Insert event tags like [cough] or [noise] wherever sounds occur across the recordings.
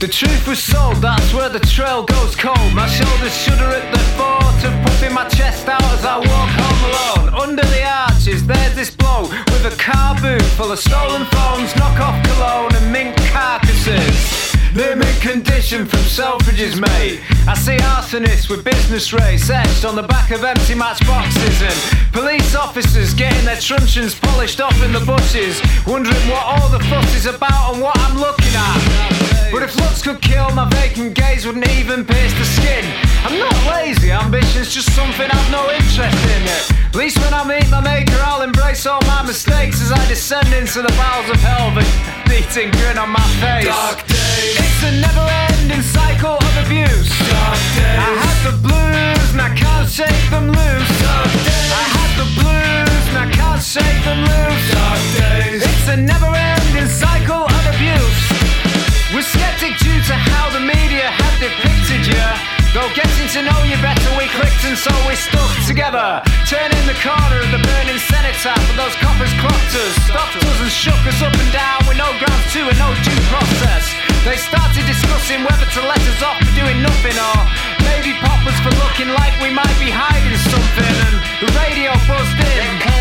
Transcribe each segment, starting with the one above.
The truth was sold, that's where the trail goes cold. My shoulders shudder at the thought of puffing my chest out as I walk home alone. Under the arches, there's this blow with a car boot full of stolen phones, knockoff cologne, and mink carcasses. They're condition from Selfridges, mate. I see arsonists with business race etched on the back of empty matchboxes and police officers getting their truncheons polished off in the bushes, wondering what all the fuss is about and what I'm looking at. But if looks could kill, my vacant gaze wouldn't even pierce the skin. I'm not lazy, ambition's just something I've no interest in. At least when I meet my maker, I'll embrace all my mistakes as I descend into the bowels of hell with [laughs] a eating grin on my face. Dark Though getting to know you better, we clicked and so we stuck together. Turning the corner of the burning cenotaph, and those coppers clocked us, stopped us and shook us up and down with no grounds to and no due process. They started discussing whether to let us off for doing nothing or maybe pop us for looking like we might be hiding something. And the radio buzzed in.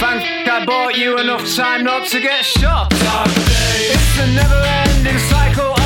Thank I bought you enough time not to get shot. It's a never-ending cycle